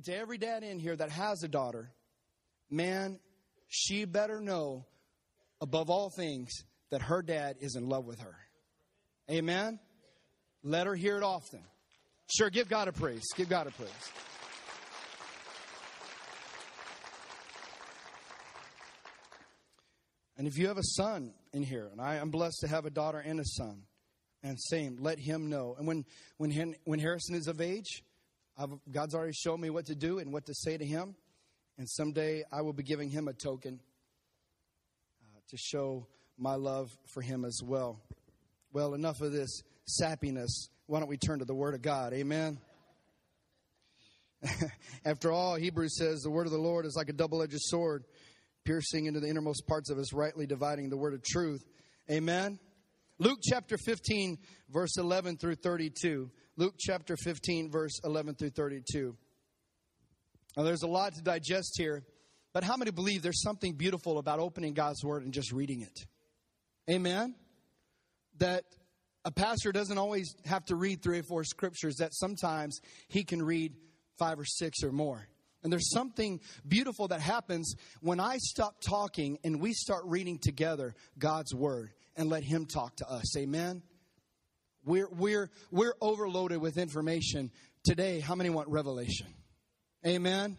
And to every dad in here that has a daughter, man, she better know above all things that her dad is in love with her. Amen? Let her hear it often. Sure, give God a praise. Give God a praise. And if you have a son in here, and I am blessed to have a daughter and a son, and same, let him know. And when when when Harrison is of age, I've, God's already shown me what to do and what to say to him, and someday I will be giving him a token uh, to show my love for him as well. Well, enough of this sappiness. Why don't we turn to the Word of God? Amen. After all, Hebrews says the Word of the Lord is like a double edged sword piercing into the innermost parts of us, rightly dividing the word of truth. Amen. Luke chapter 15, verse 11 through 32. Luke chapter 15, verse 11 through 32. Now, there's a lot to digest here, but how many believe there's something beautiful about opening God's word and just reading it? Amen. That a pastor doesn't always have to read three or four scriptures, that sometimes he can read five or six or more. And there's something beautiful that happens when I stop talking and we start reading together God's word and let Him talk to us. Amen. We're, we're, we're overloaded with information. Today, how many want revelation? Amen.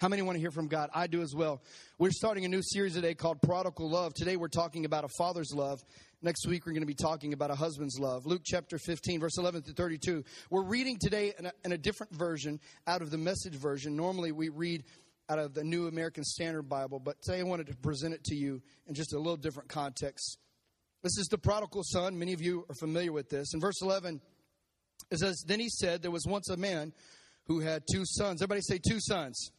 How many want to hear from God? I do as well. We're starting a new series today called Prodigal Love. Today we're talking about a father's love. Next week, we're going to be talking about a husband's love. Luke chapter 15, verse 11 to 32. We're reading today in a, in a different version out of the message version. Normally, we read out of the New American Standard Bible, but today I wanted to present it to you in just a little different context. This is the prodigal son. Many of you are familiar with this. In verse 11, it says, Then he said, There was once a man who had two sons. Everybody say, Two sons.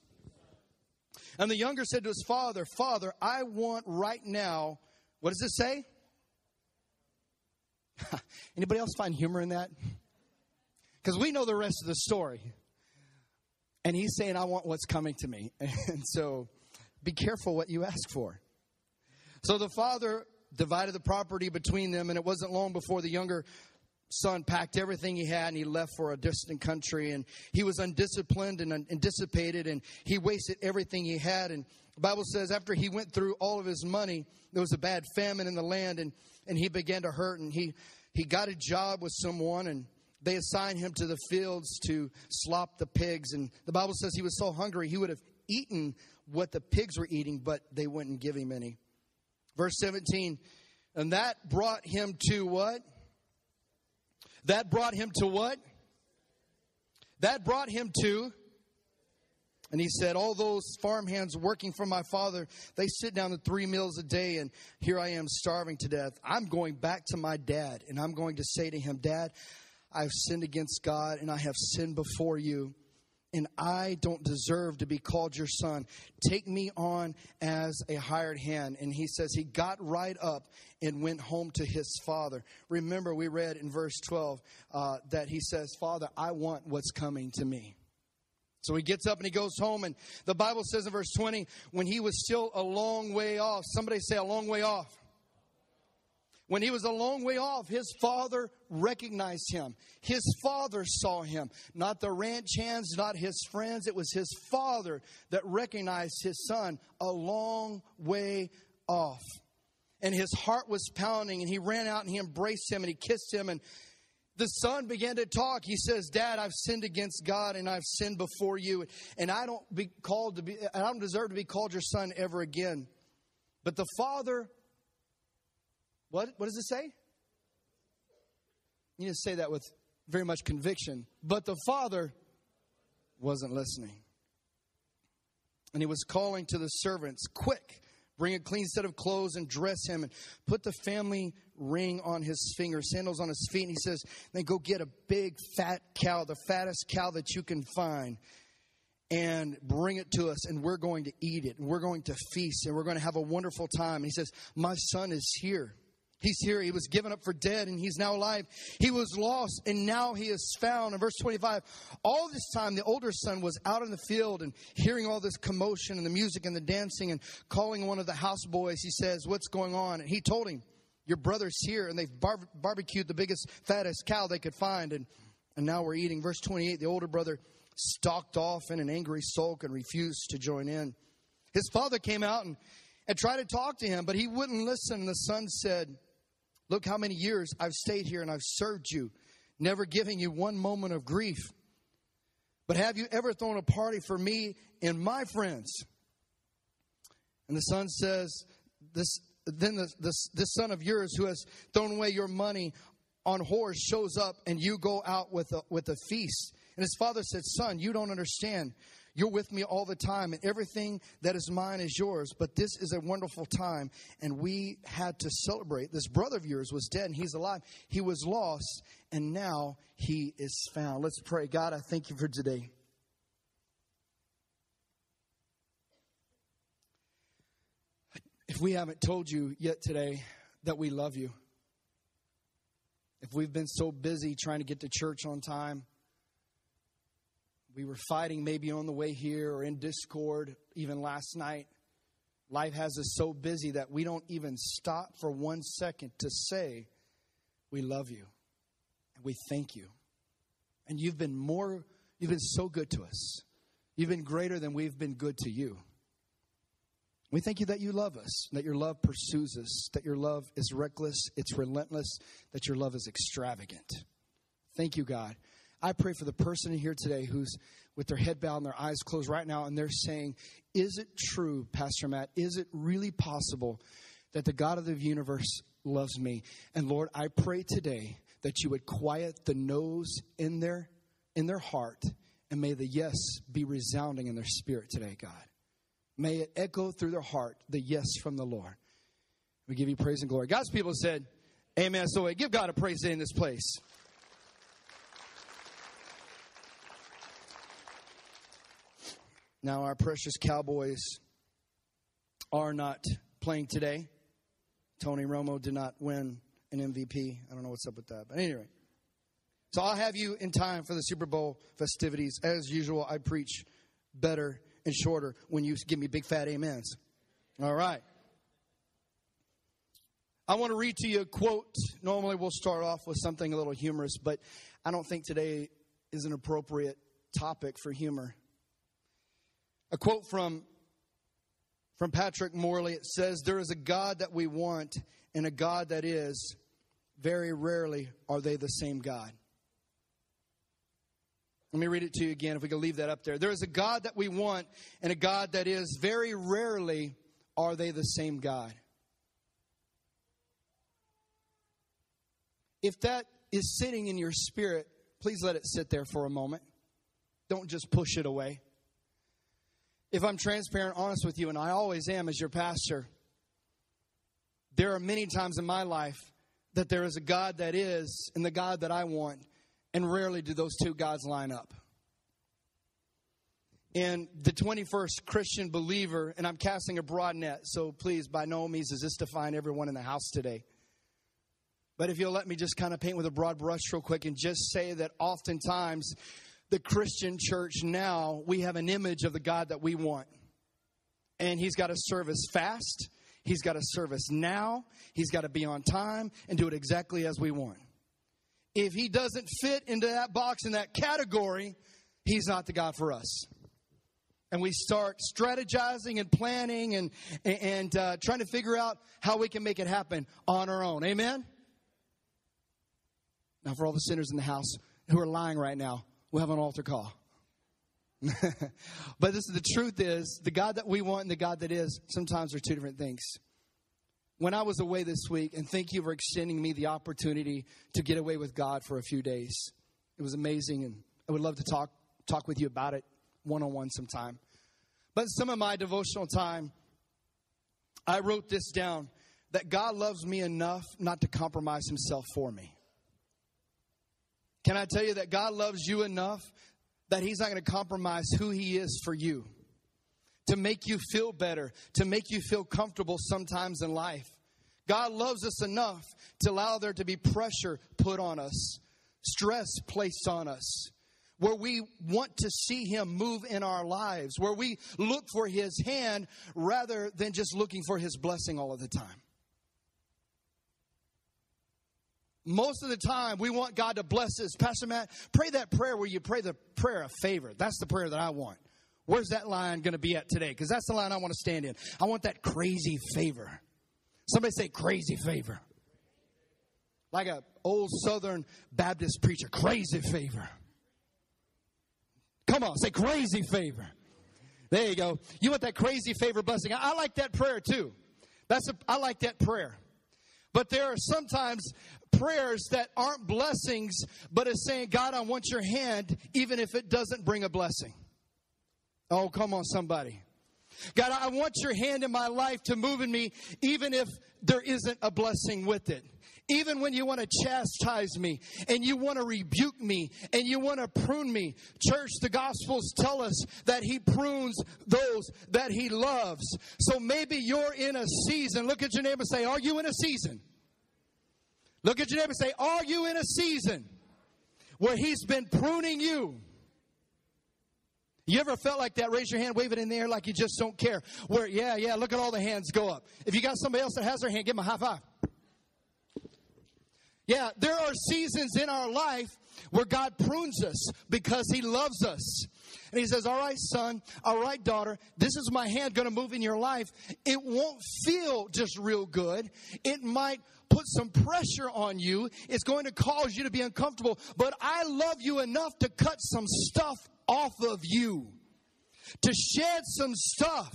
And the younger said to his father, Father, I want right now, what does it say? Anybody else find humor in that? Because we know the rest of the story. And he's saying, I want what's coming to me. And so be careful what you ask for. So the father divided the property between them, and it wasn't long before the younger son packed everything he had and he left for a distant country. And he was undisciplined and, and dissipated, and he wasted everything he had. And the Bible says after he went through all of his money, there was a bad famine in the land, and and he began to hurt and he he got a job with someone and they assigned him to the fields to slop the pigs and the bible says he was so hungry he would have eaten what the pigs were eating but they wouldn't give him any verse 17 and that brought him to what? That brought him to what? That brought him to and he said, All those farm hands working for my father, they sit down to three meals a day, and here I am starving to death. I'm going back to my dad, and I'm going to say to him, Dad, I've sinned against God, and I have sinned before you and I don't deserve to be called your son. Take me on as a hired hand. And he says he got right up and went home to his father. Remember, we read in verse 12 uh, that he says, Father, I want what's coming to me. So he gets up and he goes home, and the Bible says in verse 20, when he was still a long way off, somebody say a long way off. When he was a long way off, his father recognized him. His father saw him. Not the ranch hands, not his friends. It was his father that recognized his son a long way off. And his heart was pounding, and he ran out and he embraced him and he kissed him. And the son began to talk. He says, Dad, I've sinned against God and I've sinned before you. And I don't be called to be, I don't deserve to be called your son ever again. But the father, what, what does it say? You need to say that with very much conviction. But the father wasn't listening. And he was calling to the servants, Quick, Bring a clean set of clothes and dress him and put the family ring on his finger, sandals on his feet. And he says, then go get a big fat cow, the fattest cow that you can find, and bring it to us. And we're going to eat it. And we're going to feast. And we're going to have a wonderful time. And he says, My son is here. He's here. He was given up for dead and he's now alive. He was lost and now he is found. In verse 25, all this time the older son was out in the field and hearing all this commotion and the music and the dancing and calling one of the houseboys. He says, What's going on? And he told him, Your brother's here and they've bar- barbecued the biggest, fattest cow they could find. And, and now we're eating. Verse 28, the older brother stalked off in an angry sulk and refused to join in. His father came out and, and tried to talk to him, but he wouldn't listen. And The son said, Look how many years I've stayed here and I've served you, never giving you one moment of grief. But have you ever thrown a party for me and my friends? And the son says, This then the, this, this son of yours who has thrown away your money on whores shows up and you go out with a, with a feast. And his father said, Son, you don't understand. You're with me all the time, and everything that is mine is yours. But this is a wonderful time, and we had to celebrate. This brother of yours was dead, and he's alive. He was lost, and now he is found. Let's pray. God, I thank you for today. If we haven't told you yet today that we love you, if we've been so busy trying to get to church on time, we were fighting maybe on the way here or in Discord, even last night. Life has us so busy that we don't even stop for one second to say, We love you and we thank you. And you've been more, you've been so good to us. You've been greater than we've been good to you. We thank you that you love us, that your love pursues us, that your love is reckless, it's relentless, that your love is extravagant. Thank you, God. I pray for the person in here today who's with their head bowed and their eyes closed right now, and they're saying, Is it true, Pastor Matt? Is it really possible that the God of the universe loves me? And Lord, I pray today that you would quiet the no's in their in their heart, and may the yes be resounding in their spirit today, God. May it echo through their heart the yes from the Lord. We give you praise and glory. God's people said, Amen. So give God a praise in this place. Now, our precious Cowboys are not playing today. Tony Romo did not win an MVP. I don't know what's up with that. But anyway, so I'll have you in time for the Super Bowl festivities. As usual, I preach better and shorter when you give me big fat amens. All right. I want to read to you a quote. Normally, we'll start off with something a little humorous, but I don't think today is an appropriate topic for humor. A quote from, from Patrick Morley it says, There is a God that we want and a God that is. Very rarely are they the same God. Let me read it to you again if we can leave that up there. There is a God that we want and a God that is. Very rarely are they the same God. If that is sitting in your spirit, please let it sit there for a moment. Don't just push it away if I'm transparent, honest with you, and I always am as your pastor, there are many times in my life that there is a God that is and the God that I want, and rarely do those two gods line up. And the 21st Christian believer, and I'm casting a broad net, so please, by no means is this define everyone in the house today. But if you'll let me just kind of paint with a broad brush real quick and just say that oftentimes the Christian church now, we have an image of the God that we want. And He's got to serve us fast, He's got to serve us now, He's got to be on time and do it exactly as we want. If He doesn't fit into that box in that category, He's not the God for us. And we start strategizing and planning and, and uh, trying to figure out how we can make it happen on our own. Amen? Now, for all the sinners in the house who are lying right now, we'll have an altar call. but this is the truth is the God that we want and the God that is sometimes are two different things. When I was away this week, and thank you for extending me the opportunity to get away with God for a few days. It was amazing, and I would love to talk talk with you about it one on one sometime. But some of my devotional time, I wrote this down that God loves me enough not to compromise himself for me. Can I tell you that God loves you enough that He's not going to compromise who He is for you? To make you feel better, to make you feel comfortable sometimes in life. God loves us enough to allow there to be pressure put on us, stress placed on us, where we want to see Him move in our lives, where we look for His hand rather than just looking for His blessing all of the time. Most of the time we want God to bless us. Pastor Matt, pray that prayer where you pray the prayer of favor. That's the prayer that I want. Where's that line going to be at today? Because that's the line I want to stand in. I want that crazy favor. Somebody say crazy favor. Like a old Southern Baptist preacher, crazy favor. Come on, say crazy favor. There you go. You want that crazy favor blessing. I, I like that prayer too. That's a, I like that prayer. But there are sometimes prayers that aren't blessings, but it's saying, God, I want your hand, even if it doesn't bring a blessing. Oh, come on, somebody. God, I want your hand in my life to move in me, even if there isn't a blessing with it. Even when you want to chastise me and you want to rebuke me and you want to prune me. Church, the Gospels tell us that He prunes those that He loves. So maybe you're in a season. Look at your neighbor and say, Are you in a season? Look at your neighbor and say, Are you in a season where He's been pruning you? You ever felt like that? Raise your hand, wave it in the air like you just don't care. Where, yeah, yeah, look at all the hands go up. If you got somebody else that has their hand, give them a high five. Yeah, there are seasons in our life where God prunes us because He loves us. And He says, All right, son, all right, daughter, this is my hand going to move in your life. It won't feel just real good. It might put some pressure on you. It's going to cause you to be uncomfortable. But I love you enough to cut some stuff off of you, to shed some stuff.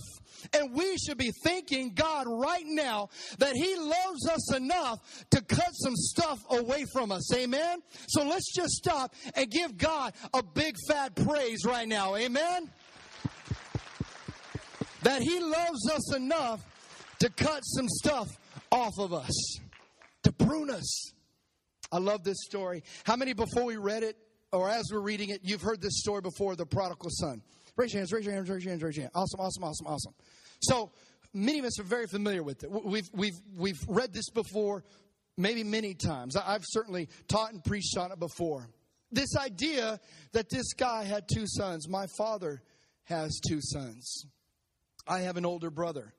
And we should be thanking God right now that He loves us enough to cut some stuff away from us. Amen? So let's just stop and give God a big fat praise right now. Amen? That He loves us enough to cut some stuff off of us, to prune us. I love this story. How many before we read it or as we're reading it, you've heard this story before the prodigal son. Raise your hands, raise your hands, raise your hands, raise your hands. Awesome, awesome, awesome, awesome. So many of us are very familiar with it. We've, we've, we've read this before, maybe many times. I've certainly taught and preached on it before. This idea that this guy had two sons. My father has two sons. I have an older brother.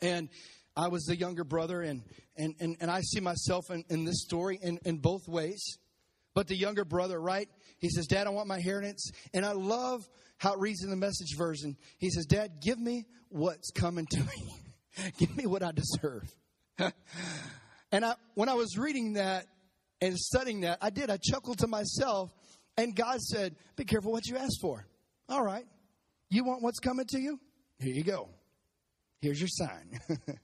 And I was the younger brother, and, and, and, and I see myself in, in this story in, in both ways. But the younger brother, right? He says, Dad, I want my inheritance. And I love how it reads in the message version. He says, Dad, give me what's coming to me. give me what I deserve. and I, when I was reading that and studying that, I did. I chuckled to myself. And God said, Be careful what you ask for. All right. You want what's coming to you? Here you go. Here's your sign.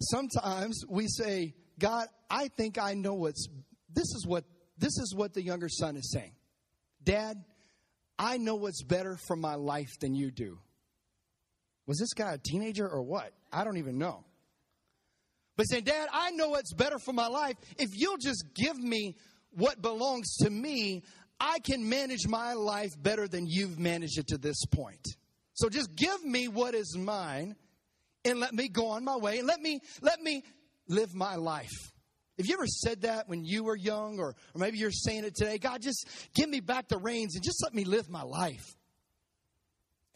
Sometimes we say, God, I think I know what's this is what this is what the younger son is saying. Dad, I know what's better for my life than you do. Was this guy a teenager or what? I don't even know. But saying, Dad, I know what's better for my life. If you'll just give me what belongs to me, I can manage my life better than you've managed it to this point. So just give me what is mine and let me go on my way and let me let me live my life. Have you ever said that when you were young, or, or maybe you're saying it today? God, just give me back the reins and just let me live my life.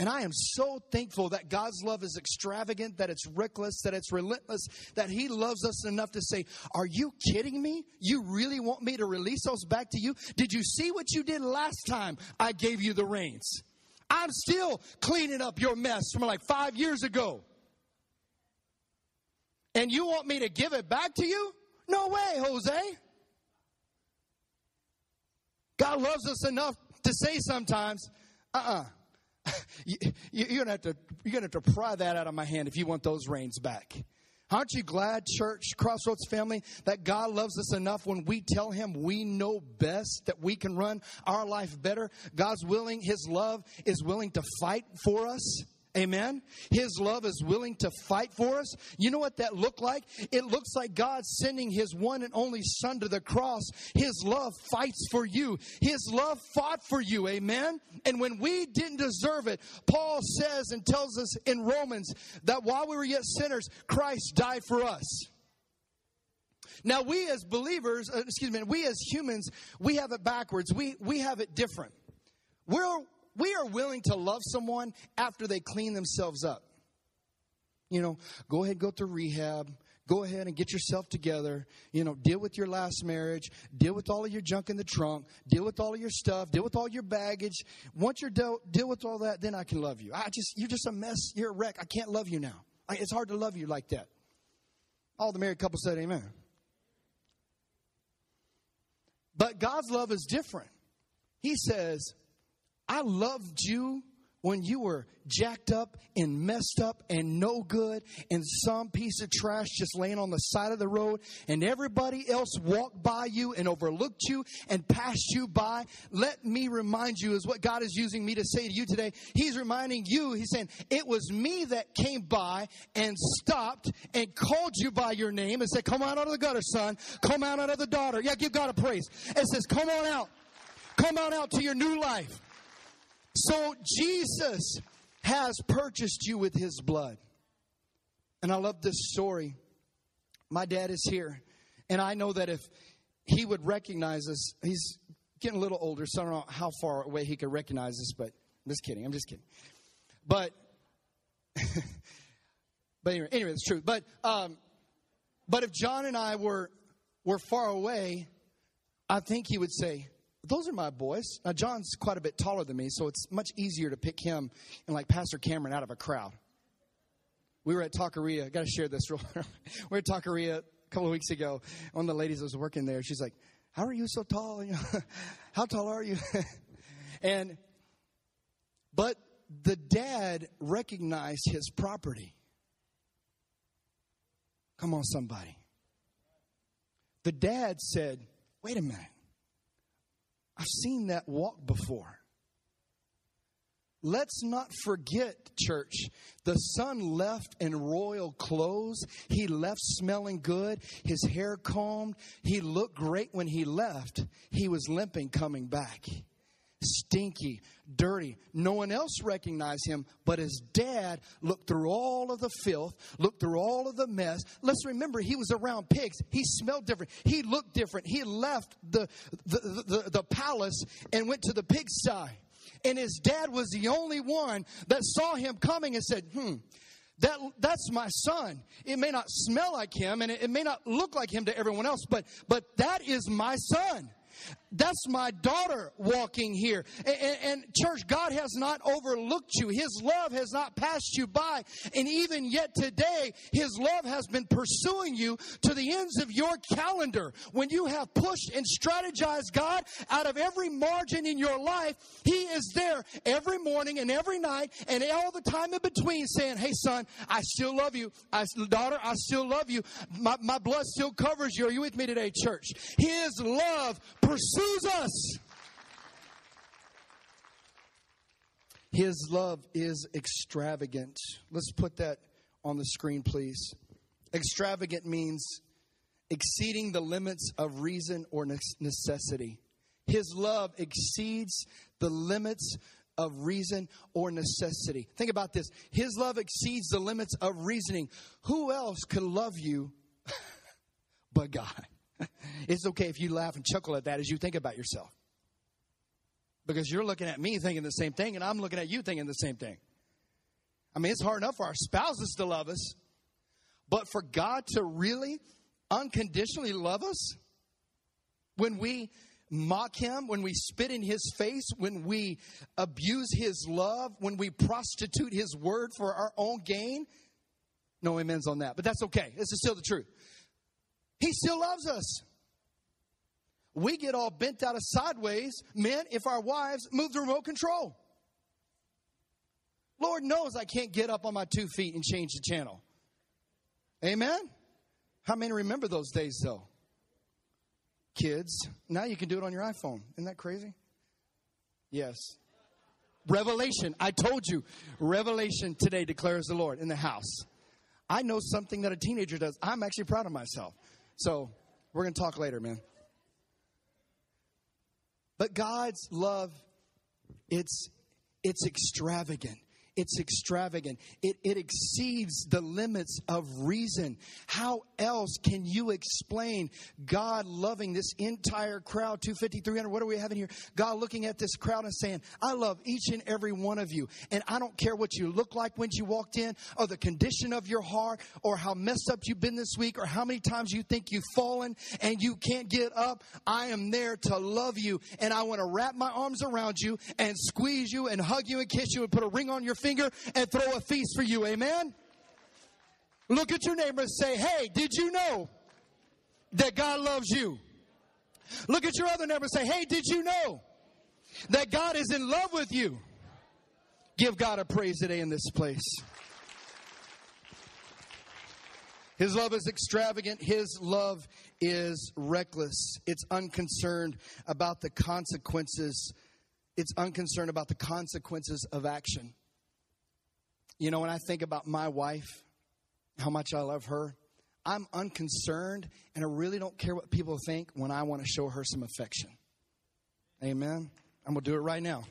And I am so thankful that God's love is extravagant, that it's reckless, that it's relentless, that He loves us enough to say, Are you kidding me? You really want me to release those back to you? Did you see what you did last time I gave you the reins? I'm still cleaning up your mess from like five years ago. And you want me to give it back to you? No way, Jose. God loves us enough to say sometimes, uh uh-uh. uh you, gonna have to you're gonna have to pry that out of my hand if you want those reins back. Aren't you glad, church, Crossroads family, that God loves us enough when we tell Him we know best, that we can run our life better? God's willing, His love is willing to fight for us. Amen. His love is willing to fight for us. You know what that looked like? It looks like God sending his one and only son to the cross. His love fights for you. His love fought for you. Amen. And when we didn't deserve it, Paul says and tells us in Romans that while we were yet sinners, Christ died for us. Now, we as believers, uh, excuse me, we as humans, we have it backwards. We, we have it different. We're, we are willing to love someone after they clean themselves up. You know, go ahead, go to rehab, go ahead and get yourself together. You know, deal with your last marriage, deal with all of your junk in the trunk, deal with all of your stuff, deal with all your baggage. Once you're dealt, deal with all that, then I can love you. I just, you're just a mess. You're a wreck. I can't love you now. I, it's hard to love you like that. All the married couples said, Amen. But God's love is different. He says, I loved you when you were jacked up and messed up and no good and some piece of trash just laying on the side of the road and everybody else walked by you and overlooked you and passed you by. Let me remind you is what god is using me to say to you today. He's reminding you he's saying it was me that came by and stopped and called you by your name and said come on out of the gutter son. Come on out of the daughter yeah give god a praise. It says come on out. Come on out to your new life so Jesus has purchased you with his blood. And I love this story. My dad is here, and I know that if he would recognize us, he's getting a little older, so I don't know how far away he could recognize us, but I'm just kidding. I'm just kidding. But, but anyway, anyway, it's true. But, um, but if John and I were, were far away, I think he would say, those are my boys. Now, John's quite a bit taller than me, so it's much easier to pick him and like Pastor Cameron out of a crowd. We were at Taqueria. I got to share this real. we were at Taqueria a couple of weeks ago. One of the ladies was working there. She's like, "How are you so tall? How tall are you?" and but the dad recognized his property. Come on, somebody. The dad said, "Wait a minute." I've seen that walk before. Let's not forget, church, the son left in royal clothes. He left smelling good, his hair combed. He looked great when he left. He was limping coming back. Stinky, dirty. No one else recognized him, but his dad looked through all of the filth, looked through all of the mess. Let's remember, he was around pigs. He smelled different. He looked different. He left the, the, the, the palace and went to the pigsty. And his dad was the only one that saw him coming and said, hmm, that, that's my son. It may not smell like him and it, it may not look like him to everyone else, but, but that is my son. That's my daughter walking here. And, and, and, church, God has not overlooked you. His love has not passed you by. And even yet today, His love has been pursuing you to the ends of your calendar. When you have pushed and strategized God out of every margin in your life, He is there every morning and every night and all the time in between saying, Hey, son, I still love you. I, daughter, I still love you. My, my blood still covers you. Are you with me today, church? His love pursues us. His love is extravagant. Let's put that on the screen, please. Extravagant means exceeding the limits of reason or necessity. His love exceeds the limits of reason or necessity. Think about this. His love exceeds the limits of reasoning. Who else could love you but God? it's okay if you laugh and chuckle at that as you think about yourself. Because you're looking at me thinking the same thing, and I'm looking at you thinking the same thing. I mean, it's hard enough for our spouses to love us, but for God to really unconditionally love us when we mock him, when we spit in his face, when we abuse his love, when we prostitute his word for our own gain. No amens on that, but that's okay. This is still the truth. He still loves us. We get all bent out of sideways, men, if our wives move the remote control. Lord knows I can't get up on my two feet and change the channel. Amen? How many remember those days, though? Kids, now you can do it on your iPhone. Isn't that crazy? Yes. Revelation. I told you. Revelation today declares the Lord in the house. I know something that a teenager does. I'm actually proud of myself. So we're going to talk later, man. But God's love, it's, it's extravagant. It's extravagant. It, it exceeds the limits of reason. How else can you explain God loving this entire crowd, 250, 300, what are we having here? God looking at this crowd and saying, I love each and every one of you. And I don't care what you look like when you walked in, or the condition of your heart, or how messed up you've been this week, or how many times you think you've fallen and you can't get up. I am there to love you, and I want to wrap my arms around you and squeeze you and hug you and kiss you and put a ring on your finger and throw a feast for you. Amen? Look at your neighbor and say, Hey, did you know that God loves you? Look at your other neighbor and say, Hey, did you know that God is in love with you? Give God a praise today in this place. His love is extravagant. His love is reckless. It's unconcerned about the consequences. It's unconcerned about the consequences of action. You know, when I think about my wife, how much I love her, I'm unconcerned and I really don't care what people think when I want to show her some affection. Amen. I'm going to do it right now.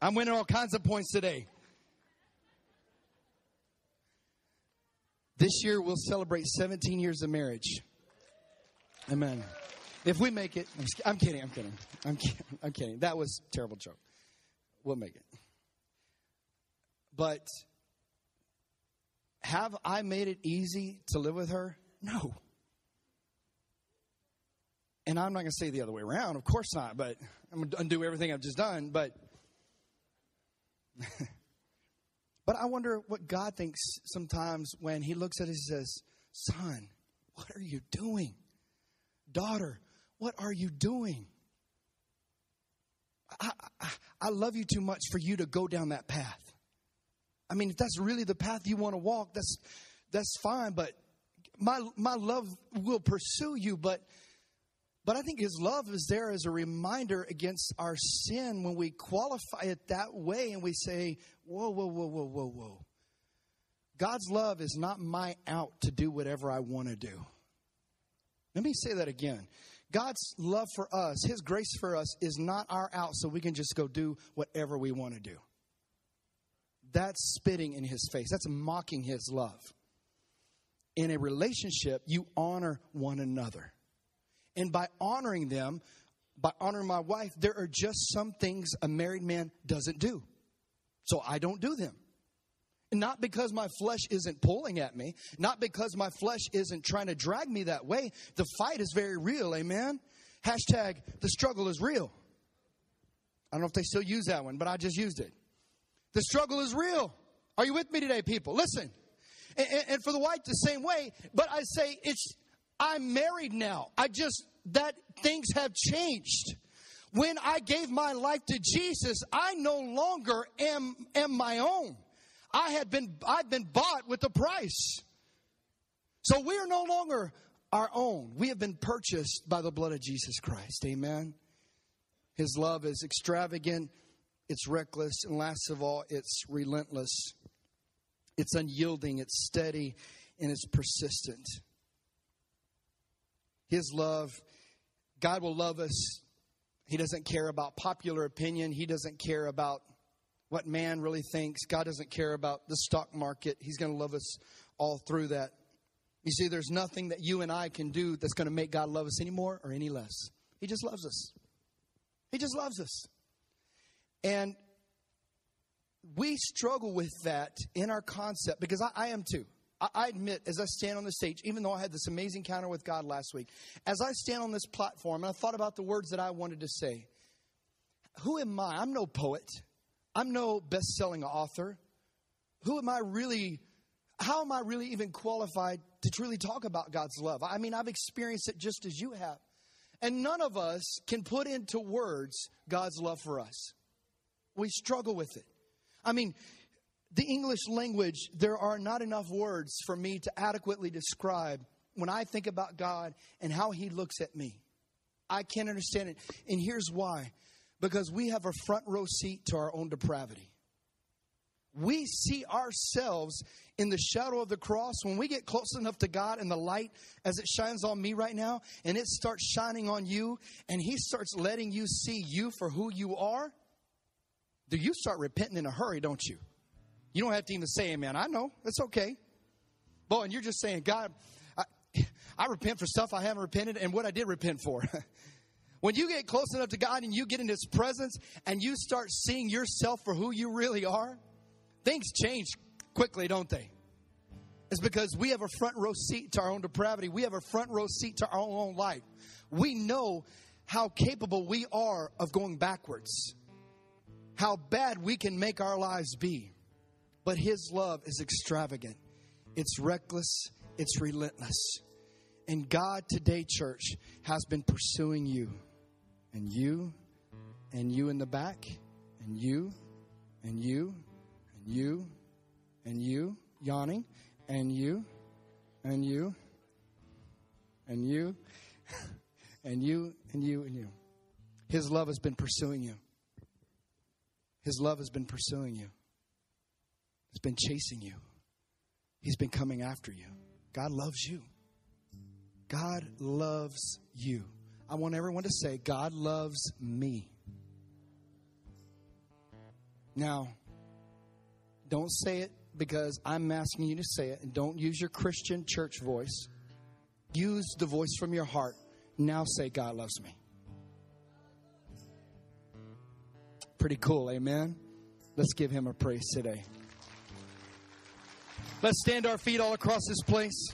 I'm winning all kinds of points today. This year we'll celebrate 17 years of marriage. Amen. If we make it, I'm kidding, I'm kidding, I'm kidding, I'm kidding. That was a terrible joke. We'll make it. But have I made it easy to live with her? No. And I'm not going to say the other way around, of course not, but I'm going to undo everything I've just done. But, but I wonder what God thinks sometimes when He looks at us and says, Son, what are you doing? Daughter, what are you doing? I, I, love you too much for you to go down that path. I mean, if that's really the path you want to walk, that's that's fine. But my my love will pursue you. But but I think His love is there as a reminder against our sin when we qualify it that way and we say, "Whoa, whoa, whoa, whoa, whoa, whoa." God's love is not my out to do whatever I want to do. Let me say that again. God's love for us, His grace for us, is not our out so we can just go do whatever we want to do. That's spitting in His face, that's mocking His love. In a relationship, you honor one another. And by honoring them, by honoring my wife, there are just some things a married man doesn't do. So I don't do them. Not because my flesh isn't pulling at me, not because my flesh isn't trying to drag me that way. The fight is very real, amen? Hashtag the struggle is real. I don't know if they still use that one, but I just used it. The struggle is real. Are you with me today, people? Listen. And, and for the white, the same way, but I say it's, I'm married now. I just, that things have changed. When I gave my life to Jesus, I no longer am, am my own. I had been, I've been bought with a price. So we are no longer our own. We have been purchased by the blood of Jesus Christ. Amen. His love is extravagant, it's reckless, and last of all, it's relentless. It's unyielding, it's steady, and it's persistent. His love, God will love us. He doesn't care about popular opinion. He doesn't care about what man really thinks. God doesn't care about the stock market. He's going to love us all through that. You see, there's nothing that you and I can do that's going to make God love us any more or any less. He just loves us. He just loves us. And we struggle with that in our concept because I, I am too. I, I admit, as I stand on the stage, even though I had this amazing encounter with God last week, as I stand on this platform and I thought about the words that I wanted to say, who am I? I'm no poet. I'm no best selling author. Who am I really? How am I really even qualified to truly talk about God's love? I mean, I've experienced it just as you have. And none of us can put into words God's love for us. We struggle with it. I mean, the English language, there are not enough words for me to adequately describe when I think about God and how He looks at me. I can't understand it. And here's why because we have a front row seat to our own depravity. We see ourselves in the shadow of the cross. When we get close enough to God and the light as it shines on me right now, and it starts shining on you, and He starts letting you see you for who you are, do you start repenting in a hurry, don't you? You don't have to even say amen. I know. It's okay. Boy, and you're just saying, God, I, I repent for stuff I haven't repented and what I did repent for. when you get close enough to God and you get in His presence and you start seeing yourself for who you really are, things change quickly, don't they? It's because we have a front row seat to our own depravity. We have a front row seat to our own life. We know how capable we are of going backwards, how bad we can make our lives be. But His love is extravagant, it's reckless, it's relentless. And God today, church, has been pursuing you, and you, and you in the back, and you, and you, and you, and you, yawning, and you, and you, and you, and you, and you, and you. His love has been pursuing you. His love has been pursuing you. It's been chasing you. He's been coming after you. God loves you. God loves you. I want everyone to say, God loves me. Now, don't say it because I'm asking you to say it, and don't use your Christian church voice. Use the voice from your heart. Now say, God loves me. Pretty cool, amen? Let's give him a praise today. Let's stand our feet all across this place.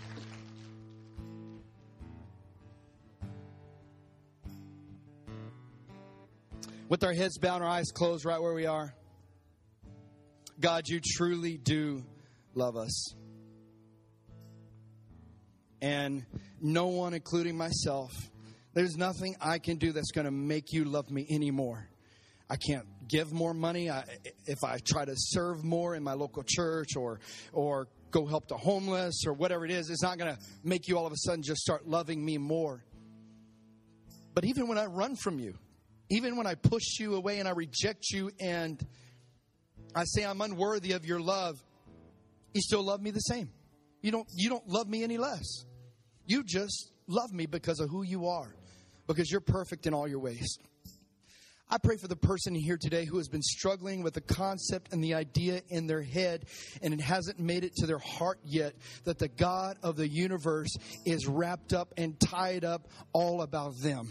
With our heads bowed, our eyes closed, right where we are. God, you truly do love us. And no one, including myself, there's nothing I can do that's going to make you love me anymore. I can't give more money. I, if I try to serve more in my local church or or go help the homeless or whatever it is, it's not going to make you all of a sudden just start loving me more. But even when I run from you, even when I push you away and I reject you and I say I'm unworthy of your love, you still love me the same. You don't you don't love me any less. You just love me because of who you are, because you're perfect in all your ways. I pray for the person here today who has been struggling with the concept and the idea in their head and it hasn't made it to their heart yet that the God of the universe is wrapped up and tied up all about them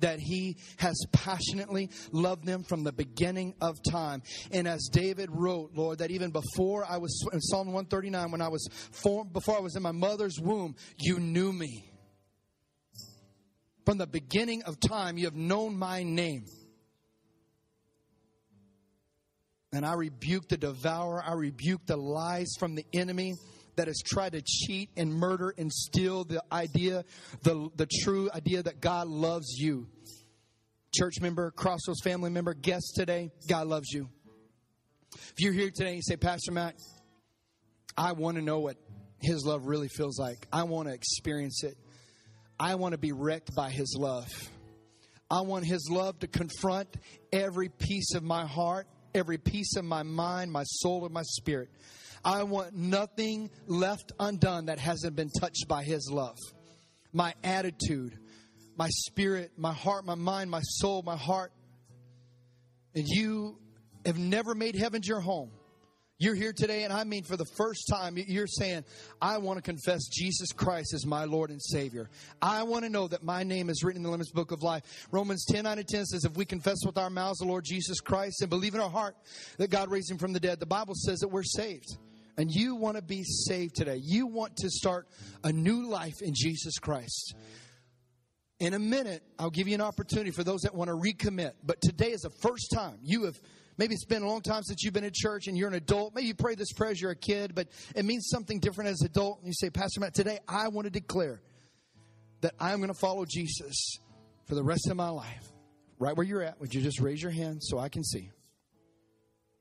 that he has passionately loved them from the beginning of time. And as David wrote, Lord, that even before I was in Psalm 139, when I was formed, before I was in my mother's womb, you knew me. From the beginning of time, you have known my name. And I rebuke the devourer. I rebuke the lies from the enemy that has tried to cheat and murder and steal the idea, the, the true idea that God loves you. Church member, Crossroads family member, guest today, God loves you. If you're here today and you say, Pastor Matt, I want to know what His love really feels like, I want to experience it. I want to be wrecked by His love. I want His love to confront every piece of my heart every piece of my mind, my soul, and my spirit. I want nothing left undone that hasn't been touched by His love. My attitude, my spirit, my heart, my mind, my soul, my heart. And you have never made heaven your home. You're here today, and I mean for the first time, you're saying, I want to confess Jesus Christ as my Lord and Savior. I want to know that my name is written in the Lamb's Book of Life. Romans 10 9 and 10 says, If we confess with our mouths the Lord Jesus Christ and believe in our heart that God raised him from the dead, the Bible says that we're saved. And you want to be saved today. You want to start a new life in Jesus Christ. In a minute, I'll give you an opportunity for those that want to recommit. But today is the first time you have Maybe it's been a long time since you've been in church and you're an adult. Maybe you pray this prayer as you're a kid, but it means something different as an adult. And you say, Pastor Matt, today I want to declare that I'm going to follow Jesus for the rest of my life. Right where you're at, would you just raise your hand so I can see?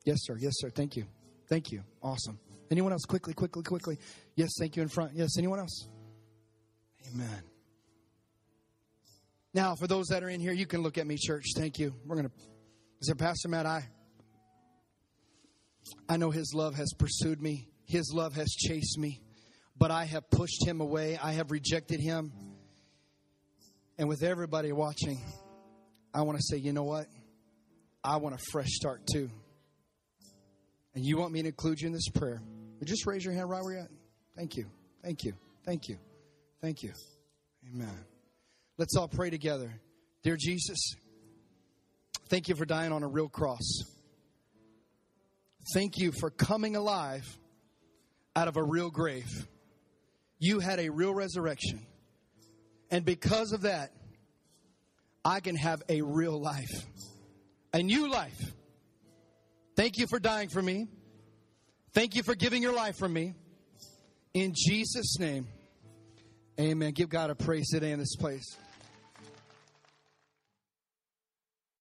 Yes, sir. Yes, sir. Thank you. Thank you. Awesome. Anyone else? Quickly, quickly, quickly. Yes, thank you in front. Yes, anyone else? Amen. Now, for those that are in here, you can look at me, church. Thank you. We're going to. Is there Pastor Matt? I I know His love has pursued me, His love has chased me, but I have pushed Him away. I have rejected Him. And with everybody watching, I want to say, you know what? I want a fresh start too. and you want me to include you in this prayer, just raise your hand right where you're at. Thank you. Thank you. Thank you. Thank you. Amen. Let's all pray together. Dear Jesus, thank you for dying on a real cross. Thank you for coming alive out of a real grave. You had a real resurrection. And because of that, I can have a real life, a new life. Thank you for dying for me. Thank you for giving your life for me. In Jesus' name, amen. Give God a praise today in this place.